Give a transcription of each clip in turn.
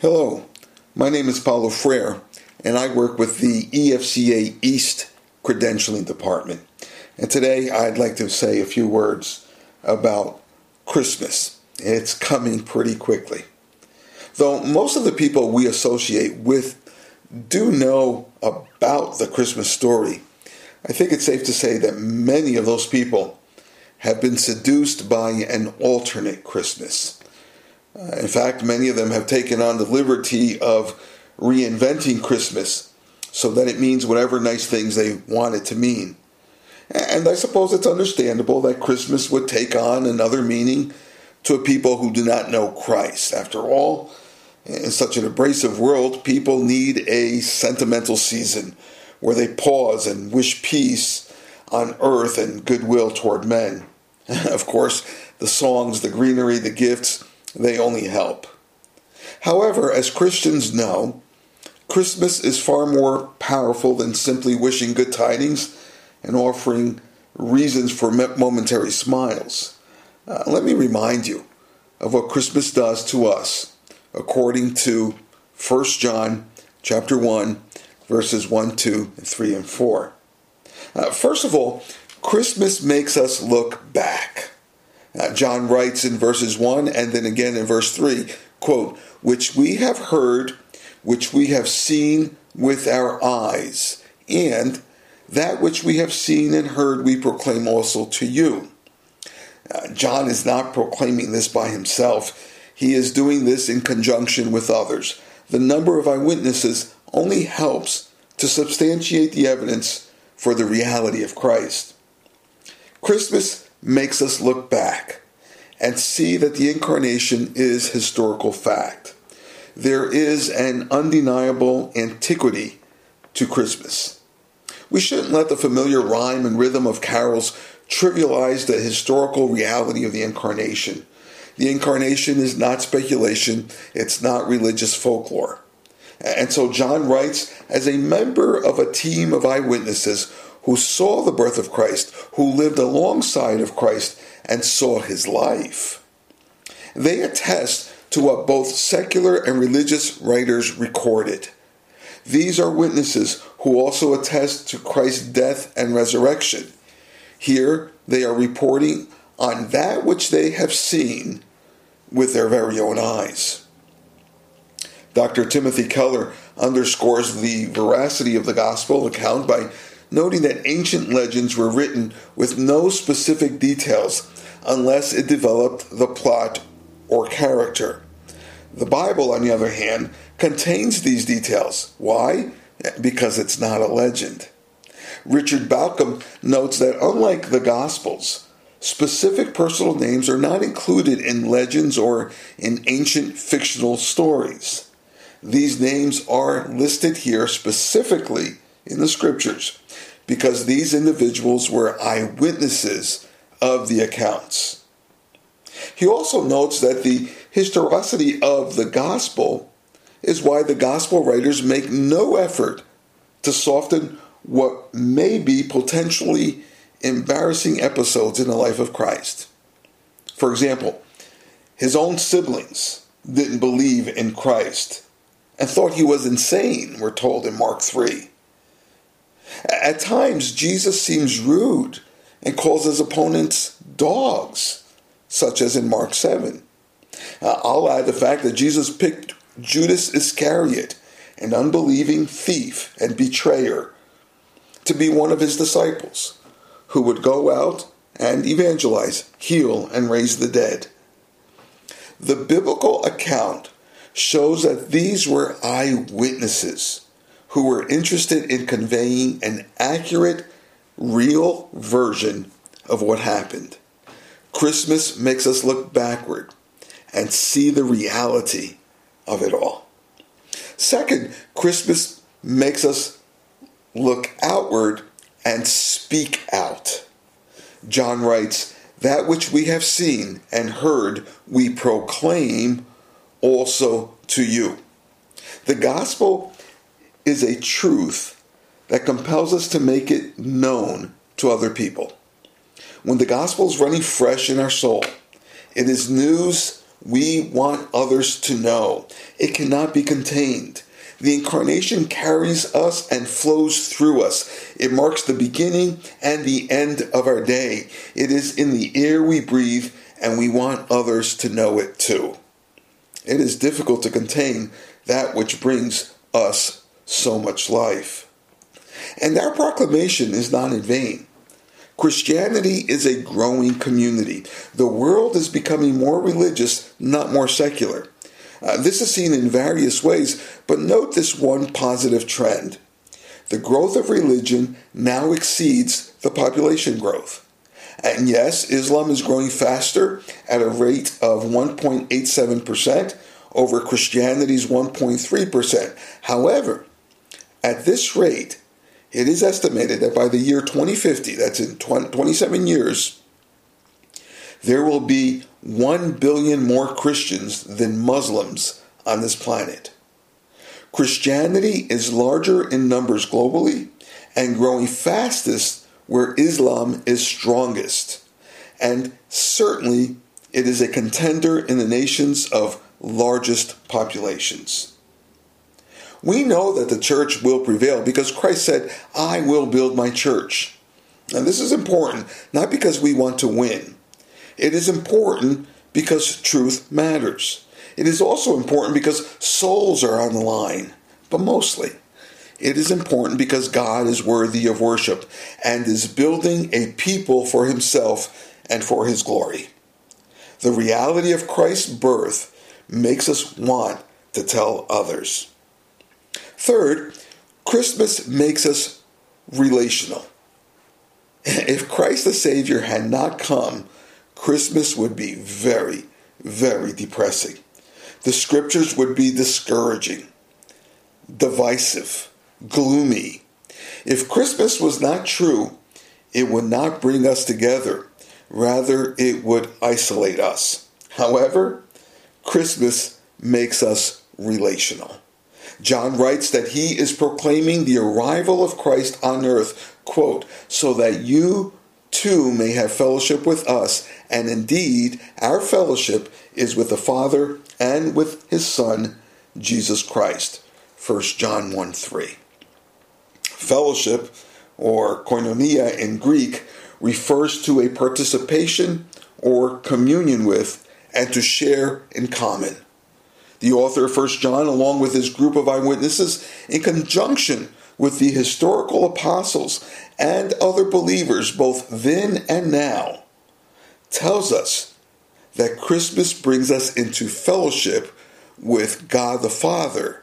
Hello, my name is Paulo Frere, and I work with the EFCA East Credentialing Department. And today I'd like to say a few words about Christmas. It's coming pretty quickly. Though most of the people we associate with do know about the Christmas story, I think it's safe to say that many of those people have been seduced by an alternate Christmas uh, in fact, many of them have taken on the liberty of reinventing Christmas so that it means whatever nice things they want it to mean. And I suppose it's understandable that Christmas would take on another meaning to a people who do not know Christ. After all, in such an abrasive world, people need a sentimental season where they pause and wish peace on earth and goodwill toward men. of course, the songs, the greenery, the gifts, they only help. However, as Christians know, Christmas is far more powerful than simply wishing good tidings and offering reasons for momentary smiles. Uh, let me remind you of what Christmas does to us according to 1 John chapter 1 verses 1, 2, 3 and 4. Uh, first of all, Christmas makes us look back. Uh, John writes in verses 1 and then again in verse 3, quote, which we have heard, which we have seen with our eyes, and that which we have seen and heard we proclaim also to you. Uh, John is not proclaiming this by himself. He is doing this in conjunction with others. The number of eyewitnesses only helps to substantiate the evidence for the reality of Christ. Christmas makes us look back and see that the incarnation is historical fact. There is an undeniable antiquity to Christmas. We shouldn't let the familiar rhyme and rhythm of carols trivialize the historical reality of the incarnation. The incarnation is not speculation, it's not religious folklore. And so John writes as a member of a team of eyewitnesses who saw the birth of Christ, who lived alongside of Christ and saw his life. They attest to what both secular and religious writers recorded. These are witnesses who also attest to Christ's death and resurrection. Here they are reporting on that which they have seen with their very own eyes. Dr. Timothy Keller underscores the veracity of the gospel account by noting that ancient legends were written with no specific details unless it developed the plot or character. The Bible, on the other hand, contains these details. Why? Because it's not a legend. Richard Bauckham notes that unlike the Gospels, specific personal names are not included in legends or in ancient fictional stories. These names are listed here specifically in the scriptures because these individuals were eyewitnesses of the accounts. He also notes that the historicity of the gospel is why the gospel writers make no effort to soften what may be potentially embarrassing episodes in the life of Christ. For example, his own siblings didn't believe in Christ and thought he was insane, we're told in Mark 3. At times, Jesus seems rude and calls his opponents dogs, such as in Mark 7. Uh, I'll add the fact that Jesus picked Judas Iscariot, an unbelieving thief and betrayer, to be one of his disciples, who would go out and evangelize, heal, and raise the dead. The biblical account shows that these were eyewitnesses who were interested in conveying an accurate, real version of what happened. Christmas makes us look backward and see the reality of it all. Second, Christmas makes us look outward and speak out. John writes, That which we have seen and heard, we proclaim also to you. The gospel is a truth that compels us to make it known to other people. When the gospel is running fresh in our soul, it is news we want others to know. It cannot be contained. The incarnation carries us and flows through us. It marks the beginning and the end of our day. It is in the air we breathe, and we want others to know it too. It is difficult to contain that which brings us so much life. And our proclamation is not in vain. Christianity is a growing community. The world is becoming more religious, not more secular. Uh, this is seen in various ways, but note this one positive trend. The growth of religion now exceeds the population growth. And yes, Islam is growing faster at a rate of 1.87% over Christianity's 1.3%. However, at this rate, it is estimated that by the year 2050, that's in 20, 27 years, there will be 1 billion more Christians than Muslims on this planet. Christianity is larger in numbers globally and growing fastest where Islam is strongest. And certainly, it is a contender in the nations of largest populations. We know that the church will prevail because Christ said, I will build my church. And this is important, not because we want to win. It is important because truth matters. It is also important because souls are on the line, but mostly. It is important because God is worthy of worship and is building a people for himself and for his glory. The reality of Christ's birth makes us want to tell others. Third, Christmas makes us relational. If Christ the Savior had not come, Christmas would be very, very depressing. The scriptures would be discouraging, divisive, gloomy. If Christmas was not true, it would not bring us together. Rather, it would isolate us. However, Christmas makes us relational. John writes that he is proclaiming the arrival of Christ on earth, quote, so that you too may have fellowship with us. And indeed, our fellowship is with the Father and with his Son, Jesus Christ. 1 John 1 3. Fellowship, or koinonia in Greek, refers to a participation or communion with and to share in common. The author of 1 John, along with his group of eyewitnesses, in conjunction with the historical apostles and other believers, both then and now, tells us that Christmas brings us into fellowship with God the Father,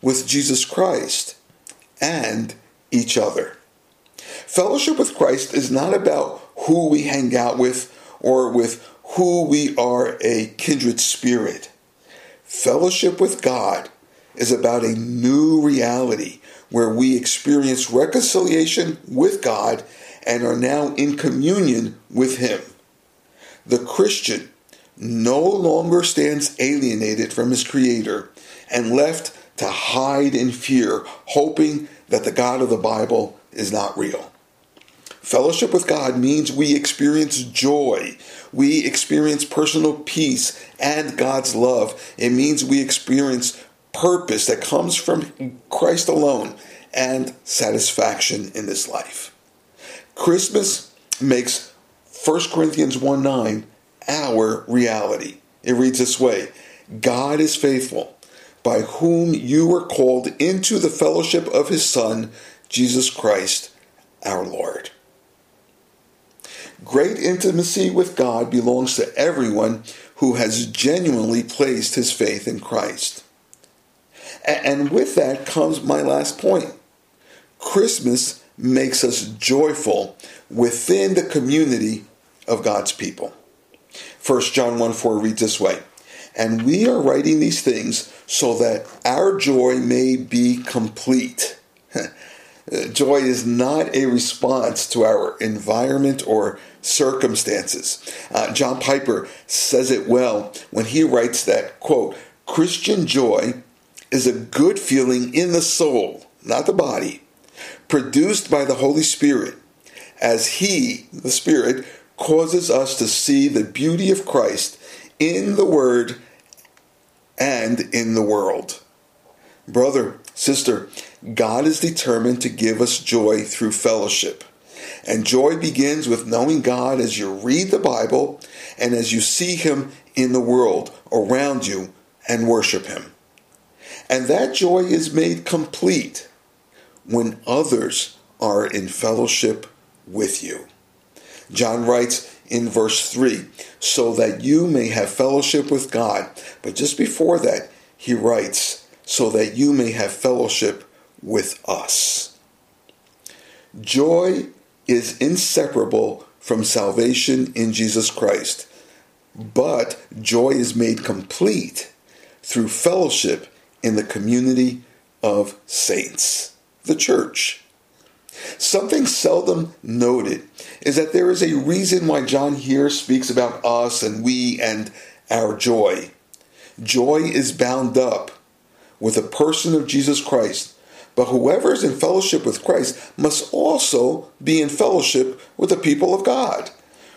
with Jesus Christ, and each other. Fellowship with Christ is not about who we hang out with or with who we are a kindred spirit. Fellowship with God is about a new reality where we experience reconciliation with God and are now in communion with Him. The Christian no longer stands alienated from his Creator and left to hide in fear, hoping that the God of the Bible is not real. Fellowship with God means we experience joy. We experience personal peace and God's love. It means we experience purpose that comes from Christ alone and satisfaction in this life. Christmas makes 1 Corinthians 1 9 our reality. It reads this way God is faithful, by whom you were called into the fellowship of his Son, Jesus Christ, our Lord. Great intimacy with God belongs to everyone who has genuinely placed his faith in Christ. And with that comes my last point. Christmas makes us joyful within the community of God's people. 1 John 1 4 reads this way And we are writing these things so that our joy may be complete. Uh, joy is not a response to our environment or circumstances. Uh, John Piper says it well when he writes that, quote, Christian joy is a good feeling in the soul, not the body, produced by the Holy Spirit, as He, the Spirit, causes us to see the beauty of Christ in the Word and in the world. Brother, sister, God is determined to give us joy through fellowship. And joy begins with knowing God as you read the Bible and as you see Him in the world around you and worship Him. And that joy is made complete when others are in fellowship with you. John writes in verse 3 so that you may have fellowship with God. But just before that, he writes, so that you may have fellowship with us. Joy is inseparable from salvation in Jesus Christ, but joy is made complete through fellowship in the community of saints, the church. Something seldom noted is that there is a reason why John here speaks about us and we and our joy. Joy is bound up with the person of Jesus Christ, but whoever is in fellowship with Christ must also be in fellowship with the people of God.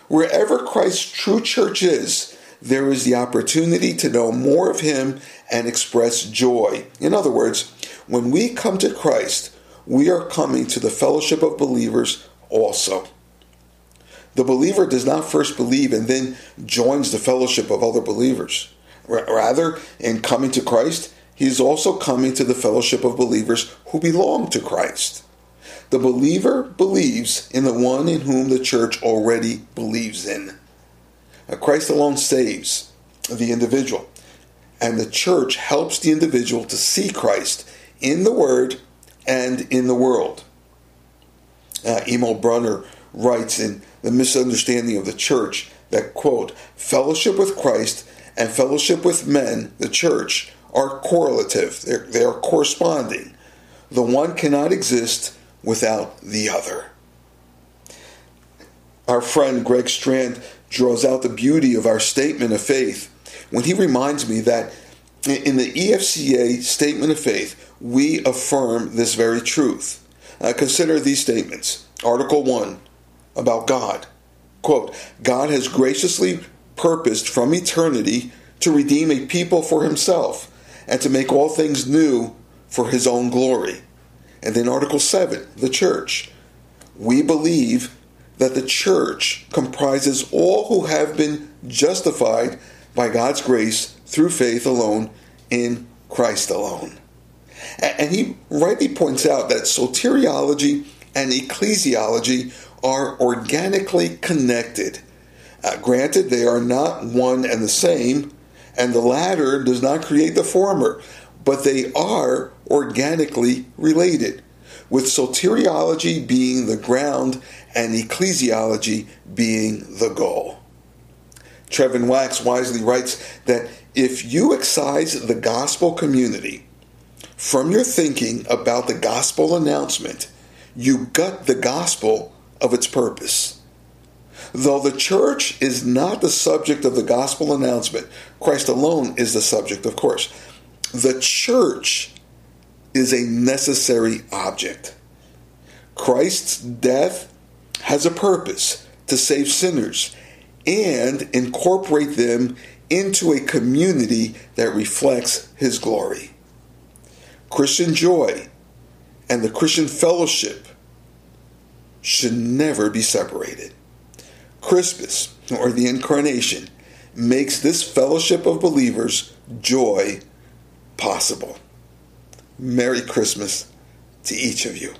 Wherever Christ's true church is, there is the opportunity to know more of Him and express joy. In other words, when we come to Christ, we are coming to the fellowship of believers also. The believer does not first believe and then joins the fellowship of other believers. Rather, in coming to Christ, he is also coming to the fellowship of believers who belong to Christ. The believer believes in the one in whom the church already believes in. Christ alone saves the individual, and the church helps the individual to see Christ in the Word and in the world. Uh, Emil Brunner writes in The Misunderstanding of the Church that, quote, fellowship with Christ and fellowship with men, the church, are correlative, They're, they are corresponding. The one cannot exist without the other. Our friend Greg Strand draws out the beauty of our statement of faith when he reminds me that in the EFCA statement of faith, we affirm this very truth. Uh, consider these statements. Article 1 about God. Quote, God has graciously purposed from eternity to redeem a people for himself and to make all things new for his own glory. And then Article 7, the church. We believe that the church comprises all who have been justified by God's grace through faith alone in Christ alone. And he rightly points out that soteriology and ecclesiology are organically connected. Uh, granted, they are not one and the same, and the latter does not create the former, but they are organically related, with soteriology being the ground and ecclesiology being the goal. Trevin Wax wisely writes that if you excise the gospel community from your thinking about the gospel announcement, you gut the gospel of its purpose. Though the church is not the subject of the gospel announcement, Christ alone is the subject, of course. The church is a necessary object. Christ's death has a purpose to save sinners and incorporate them into a community that reflects his glory. Christian joy and the Christian fellowship should never be separated. Christmas, or the Incarnation, makes this fellowship of believers joy possible. Merry Christmas to each of you.